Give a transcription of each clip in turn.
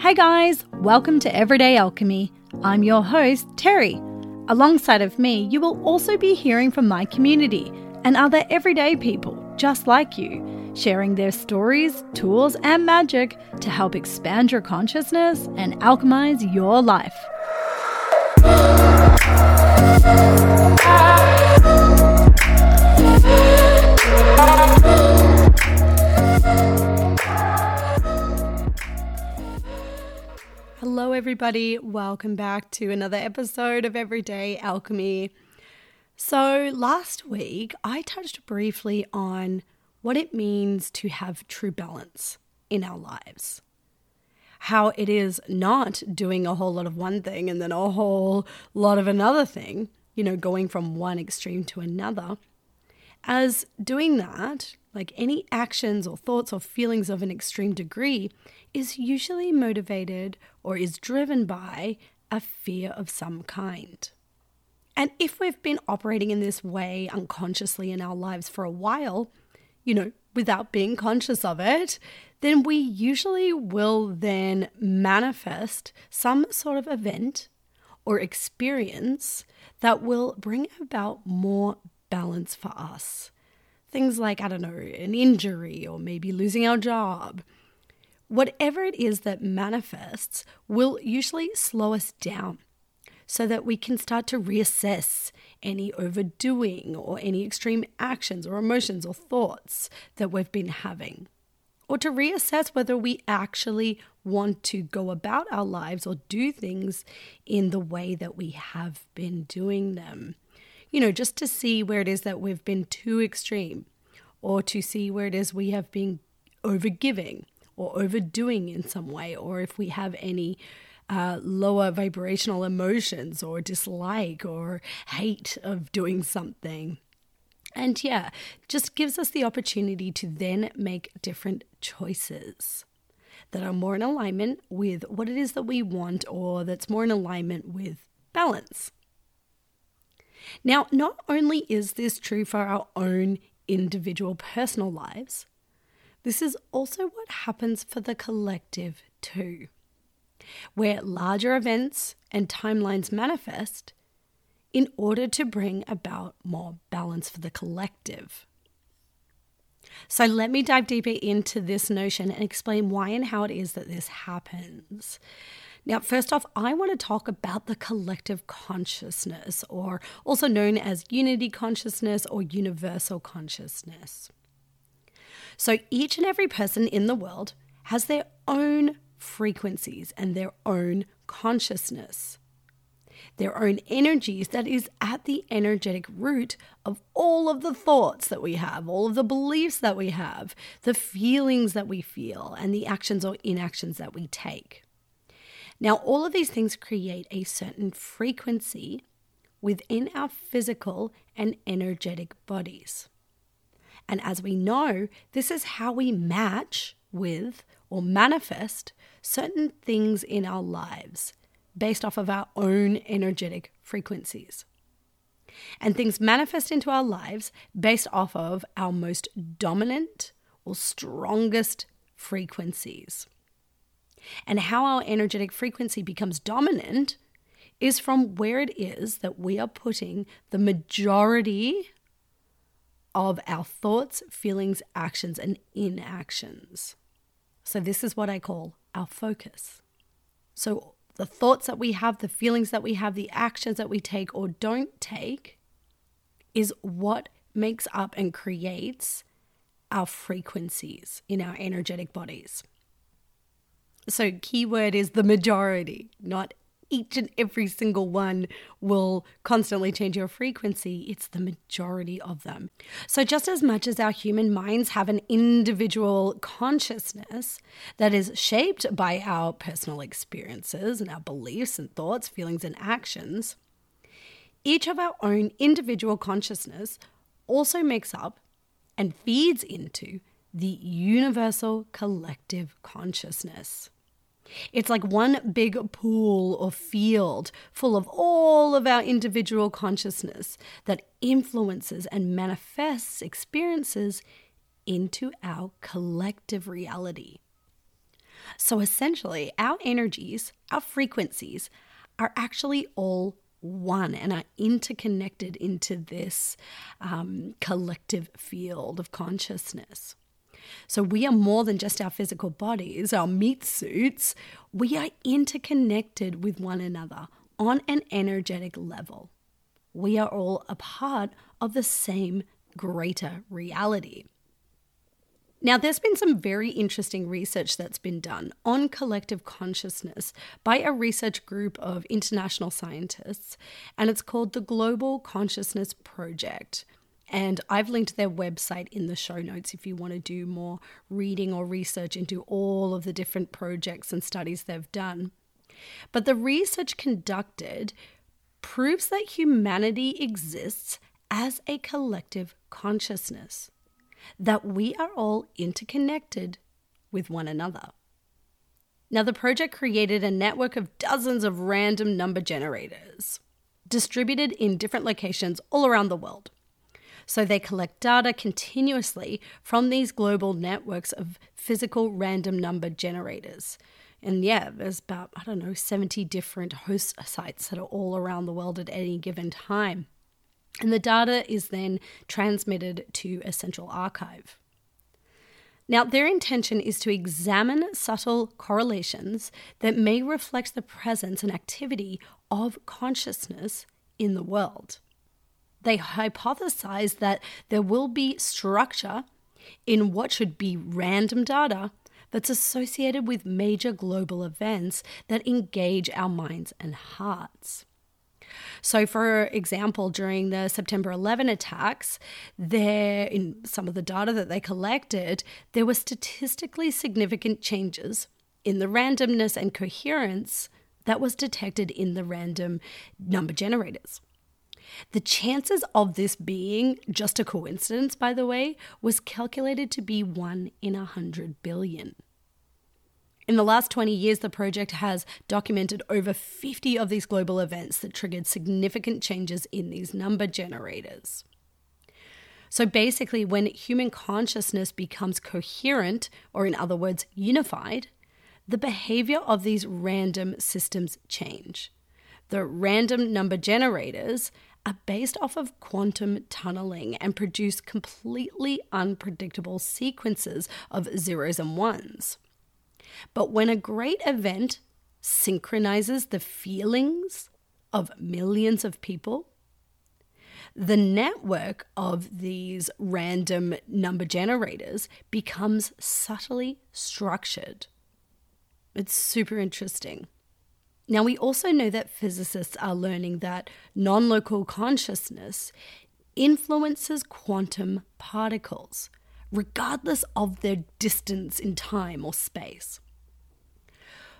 Hey guys, welcome to Everyday Alchemy. I'm your host, Terry. Alongside of me, you will also be hearing from my community and other everyday people just like you, sharing their stories, tools, and magic to help expand your consciousness and alchemize your life. Hello, everybody. Welcome back to another episode of Everyday Alchemy. So, last week I touched briefly on what it means to have true balance in our lives. How it is not doing a whole lot of one thing and then a whole lot of another thing, you know, going from one extreme to another. As doing that, like any actions or thoughts or feelings of an extreme degree, is usually motivated or is driven by a fear of some kind. And if we've been operating in this way unconsciously in our lives for a while, you know, without being conscious of it, then we usually will then manifest some sort of event or experience that will bring about more balance for us. Things like, I don't know, an injury or maybe losing our job whatever it is that manifests will usually slow us down so that we can start to reassess any overdoing or any extreme actions or emotions or thoughts that we've been having. Or to reassess whether we actually want to go about our lives or do things in the way that we have been doing them. You know, just to see where it is that we've been too extreme or to see where it is we have been overgiving or overdoing in some way, or if we have any uh, lower vibrational emotions or dislike or hate of doing something. And yeah, just gives us the opportunity to then make different choices that are more in alignment with what it is that we want or that's more in alignment with balance. Now, not only is this true for our own individual personal lives, this is also what happens for the collective too, where larger events and timelines manifest in order to bring about more balance for the collective. So, let me dive deeper into this notion and explain why and how it is that this happens. Now, first off, I want to talk about the collective consciousness, or also known as unity consciousness or universal consciousness. So each and every person in the world has their own frequencies and their own consciousness, their own energies that is at the energetic root of all of the thoughts that we have, all of the beliefs that we have, the feelings that we feel, and the actions or inactions that we take. Now, all of these things create a certain frequency within our physical and energetic bodies. And as we know, this is how we match with or manifest certain things in our lives based off of our own energetic frequencies. And things manifest into our lives based off of our most dominant or strongest frequencies. And how our energetic frequency becomes dominant is from where it is that we are putting the majority of our thoughts, feelings, actions, and inactions. So, this is what I call our focus. So, the thoughts that we have, the feelings that we have, the actions that we take or don't take is what makes up and creates our frequencies in our energetic bodies. So, keyword is the majority, not each and every single one will constantly change your frequency. It's the majority of them. So, just as much as our human minds have an individual consciousness that is shaped by our personal experiences and our beliefs and thoughts, feelings, and actions, each of our own individual consciousness also makes up and feeds into the universal collective consciousness. It's like one big pool or field full of all of our individual consciousness that influences and manifests experiences into our collective reality. So essentially, our energies, our frequencies, are actually all one and are interconnected into this um, collective field of consciousness. So we are more than just our physical bodies, our meat suits. We are interconnected with one another on an energetic level. We are all a part of the same greater reality. Now, there's been some very interesting research that's been done on collective consciousness by a research group of international scientists, and it's called the Global Consciousness Project. And I've linked their website in the show notes if you want to do more reading or research into all of the different projects and studies they've done. But the research conducted proves that humanity exists as a collective consciousness, that we are all interconnected with one another. Now, the project created a network of dozens of random number generators distributed in different locations all around the world. So they collect data continuously from these global networks of physical random number generators. And yeah, there's about, I don't know, 70 different host sites that are all around the world at any given time. And the data is then transmitted to a central archive. Now, their intention is to examine subtle correlations that may reflect the presence and activity of consciousness in the world they hypothesize that there will be structure in what should be random data that's associated with major global events that engage our minds and hearts. So, for example, during the September 11 attacks, there in some of the data that they collected, there were statistically significant changes in the randomness and coherence that was detected in the random number generators. The chances of this being just a coincidence, by the way, was calculated to be 1 in a 100 billion. In the last 20 years, the project has documented over 50 of these global events that triggered significant changes in these number generators. So basically, when human consciousness becomes coherent, or in other words, unified, the behavior of these random systems change. The random number generators are based off of quantum tunneling and produce completely unpredictable sequences of zeros and ones. But when a great event synchronizes the feelings of millions of people, the network of these random number generators becomes subtly structured. It's super interesting. Now, we also know that physicists are learning that non local consciousness influences quantum particles, regardless of their distance in time or space.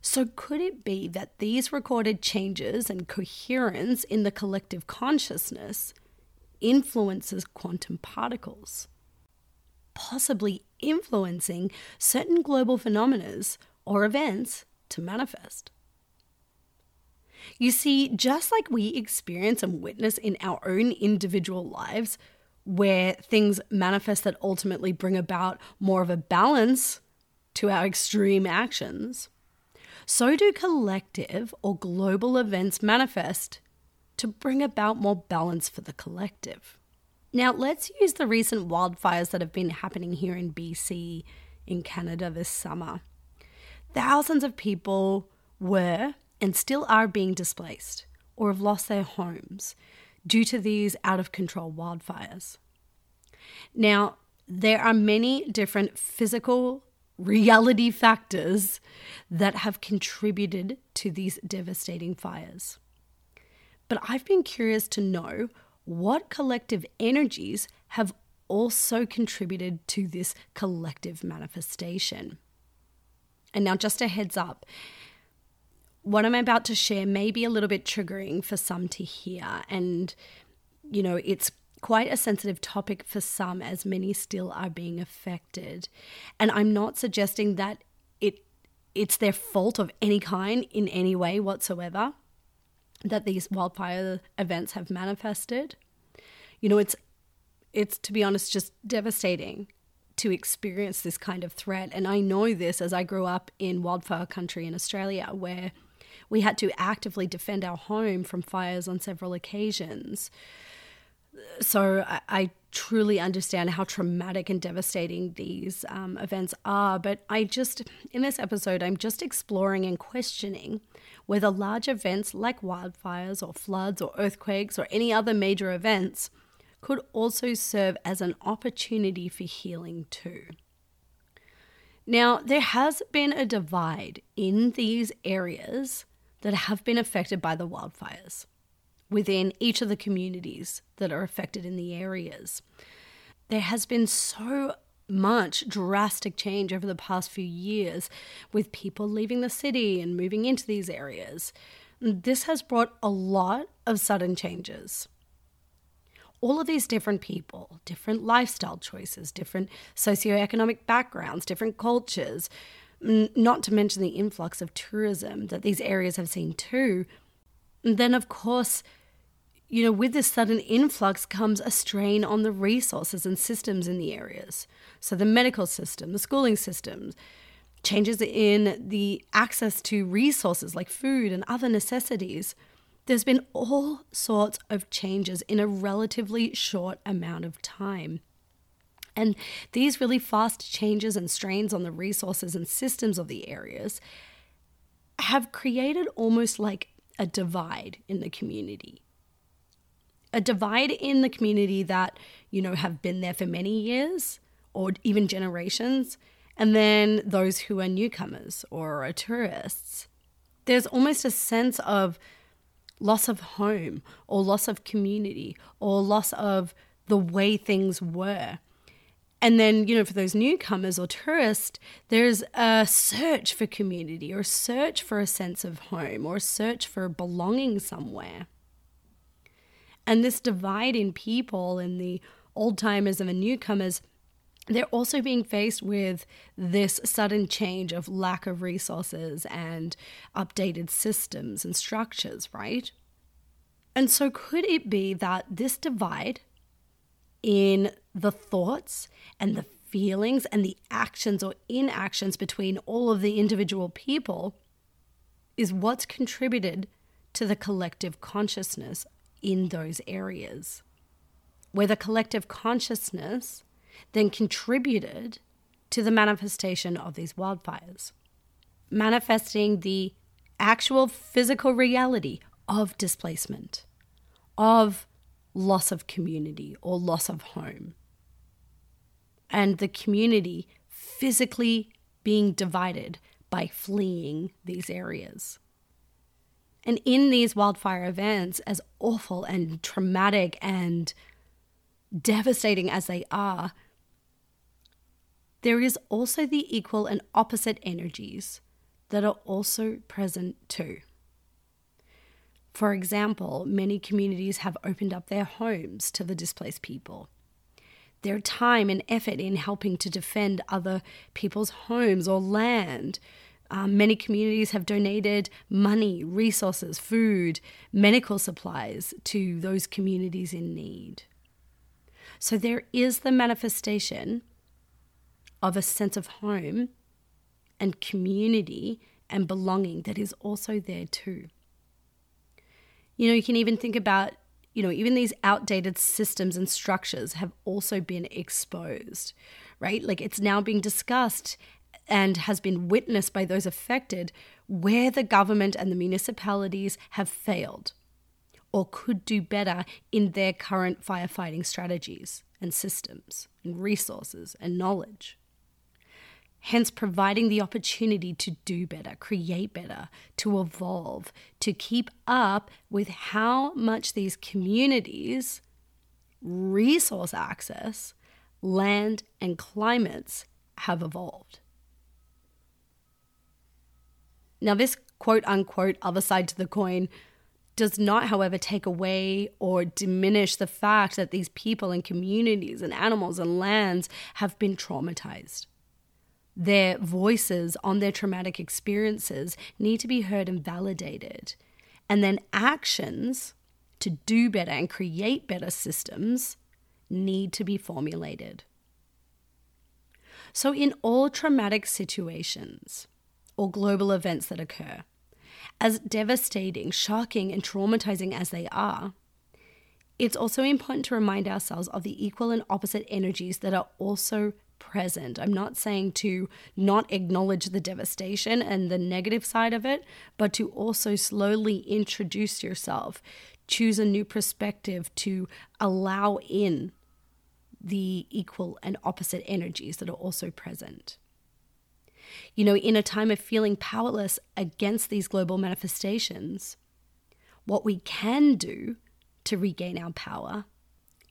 So, could it be that these recorded changes and coherence in the collective consciousness influences quantum particles? Possibly influencing certain global phenomena or events to manifest. You see, just like we experience and witness in our own individual lives, where things manifest that ultimately bring about more of a balance to our extreme actions, so do collective or global events manifest to bring about more balance for the collective. Now, let's use the recent wildfires that have been happening here in BC in Canada this summer. Thousands of people were and still are being displaced or have lost their homes due to these out of control wildfires. Now, there are many different physical reality factors that have contributed to these devastating fires. But I've been curious to know what collective energies have also contributed to this collective manifestation. And now, just a heads up what I'm about to share may be a little bit triggering for some to hear. And, you know, it's quite a sensitive topic for some, as many still are being affected. And I'm not suggesting that it it's their fault of any kind in any way whatsoever that these wildfire events have manifested. You know, it's it's to be honest just devastating to experience this kind of threat. And I know this as I grew up in wildfire country in Australia, where we had to actively defend our home from fires on several occasions. So I, I truly understand how traumatic and devastating these um, events are. But I just, in this episode, I'm just exploring and questioning whether large events like wildfires or floods or earthquakes or any other major events could also serve as an opportunity for healing too. Now, there has been a divide in these areas that have been affected by the wildfires within each of the communities that are affected in the areas. There has been so much drastic change over the past few years with people leaving the city and moving into these areas. This has brought a lot of sudden changes all of these different people, different lifestyle choices, different socioeconomic backgrounds, different cultures, not to mention the influx of tourism that these areas have seen too. And then, of course, you know, with this sudden influx comes a strain on the resources and systems in the areas. So, the medical system, the schooling systems, changes in the access to resources like food and other necessities. There's been all sorts of changes in a relatively short amount of time. And these really fast changes and strains on the resources and systems of the areas have created almost like a divide in the community. A divide in the community that, you know, have been there for many years or even generations, and then those who are newcomers or are tourists. There's almost a sense of loss of home or loss of community or loss of the way things were. And then, you know, for those newcomers or tourists, there's a search for community or a search for a sense of home or a search for belonging somewhere. And this divide in people and the old timers and the newcomers, they're also being faced with this sudden change of lack of resources and updated systems and structures, right? And so, could it be that this divide in the thoughts and the feelings and the actions or inactions between all of the individual people is what's contributed to the collective consciousness in those areas. Where the collective consciousness then contributed to the manifestation of these wildfires, manifesting the actual physical reality of displacement, of loss of community or loss of home. And the community physically being divided by fleeing these areas. And in these wildfire events, as awful and traumatic and devastating as they are, there is also the equal and opposite energies that are also present too. For example, many communities have opened up their homes to the displaced people. Their time and effort in helping to defend other people's homes or land. Um, many communities have donated money, resources, food, medical supplies to those communities in need. So there is the manifestation of a sense of home and community and belonging that is also there too. You know, you can even think about, you know, even these outdated systems and structures have also been exposed, right? Like it's now being discussed and has been witnessed by those affected where the government and the municipalities have failed or could do better in their current firefighting strategies and systems and resources and knowledge hence providing the opportunity to do better, create better, to evolve, to keep up with how much these communities, resource access, land, and climates have evolved. Now, this quote unquote other side to the coin does not, however, take away or diminish the fact that these people and communities and animals and lands have been traumatized their voices on their traumatic experiences need to be heard and validated. And then actions to do better and create better systems need to be formulated. So, in all traumatic situations or global events that occur, as devastating, shocking, and traumatizing as they are, it's also important to remind ourselves of the equal and opposite energies that are also present. I'm not saying to not acknowledge the devastation and the negative side of it, but to also slowly introduce yourself, choose a new perspective to allow in the equal and opposite energies that are also present. You know, in a time of feeling powerless against these global manifestations, what we can do to regain our power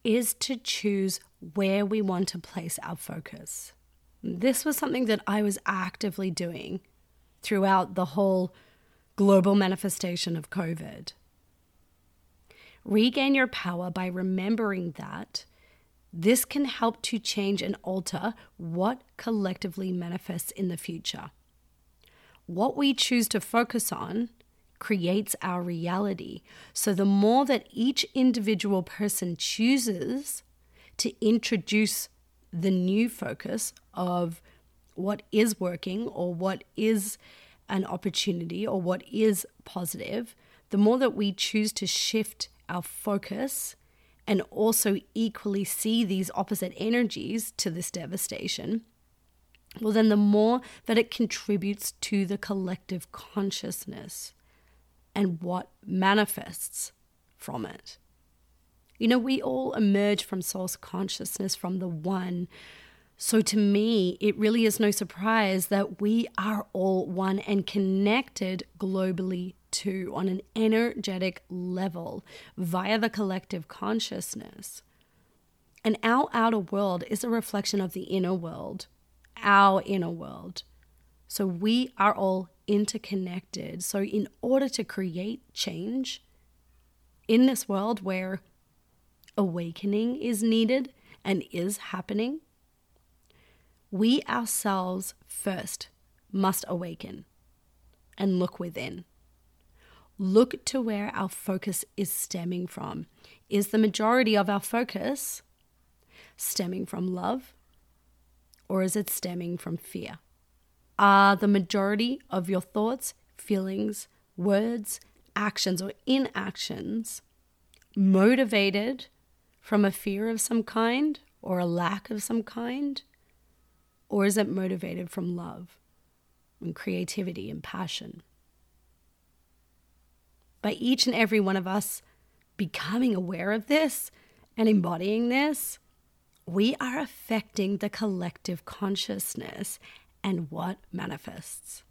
is to choose where we want to place our focus. This was something that I was actively doing throughout the whole global manifestation of COVID. Regain your power by remembering that this can help to change and alter what collectively manifests in the future. What we choose to focus on creates our reality. So, the more that each individual person chooses to introduce the new focus of what is working or what is an opportunity or what is positive, the more that we choose to shift our focus and also equally see these opposite energies to this devastation, well, then the more that it contributes to the collective consciousness and what manifests from it. You know, we all emerge from source consciousness from the one. So to me, it really is no surprise that we are all one and connected globally too on an energetic level via the collective consciousness. And our outer world is a reflection of the inner world, our inner world. So we are all interconnected. So, in order to create change in this world where awakening is needed and is happening, we ourselves first must awaken and look within. Look to where our focus is stemming from. Is the majority of our focus stemming from love or is it stemming from fear? Are the majority of your thoughts, feelings, words, actions, or inactions motivated from a fear of some kind or a lack of some kind? Or is it motivated from love and creativity and passion? By each and every one of us becoming aware of this and embodying this, we are affecting the collective consciousness and what manifests.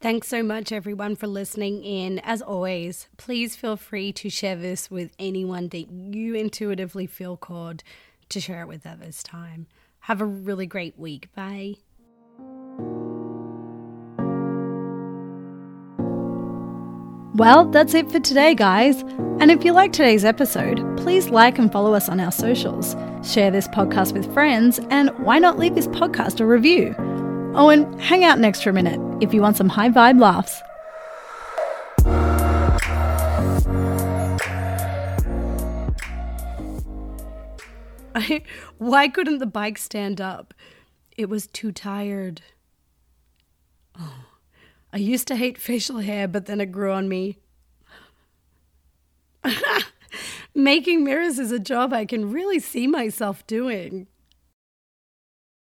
Thanks so much, everyone, for listening in. As always, please feel free to share this with anyone that you intuitively feel called to share it with at this time. Have a really great week. Bye. Well, that's it for today, guys. And if you like today's episode, please like and follow us on our socials, share this podcast with friends, and why not leave this podcast a review? Oh, and hang out next for a minute if you want some high vibe laughs. why couldn't the bike stand up? It was too tired. Oh. I used to hate facial hair, but then it grew on me. Making mirrors is a job I can really see myself doing.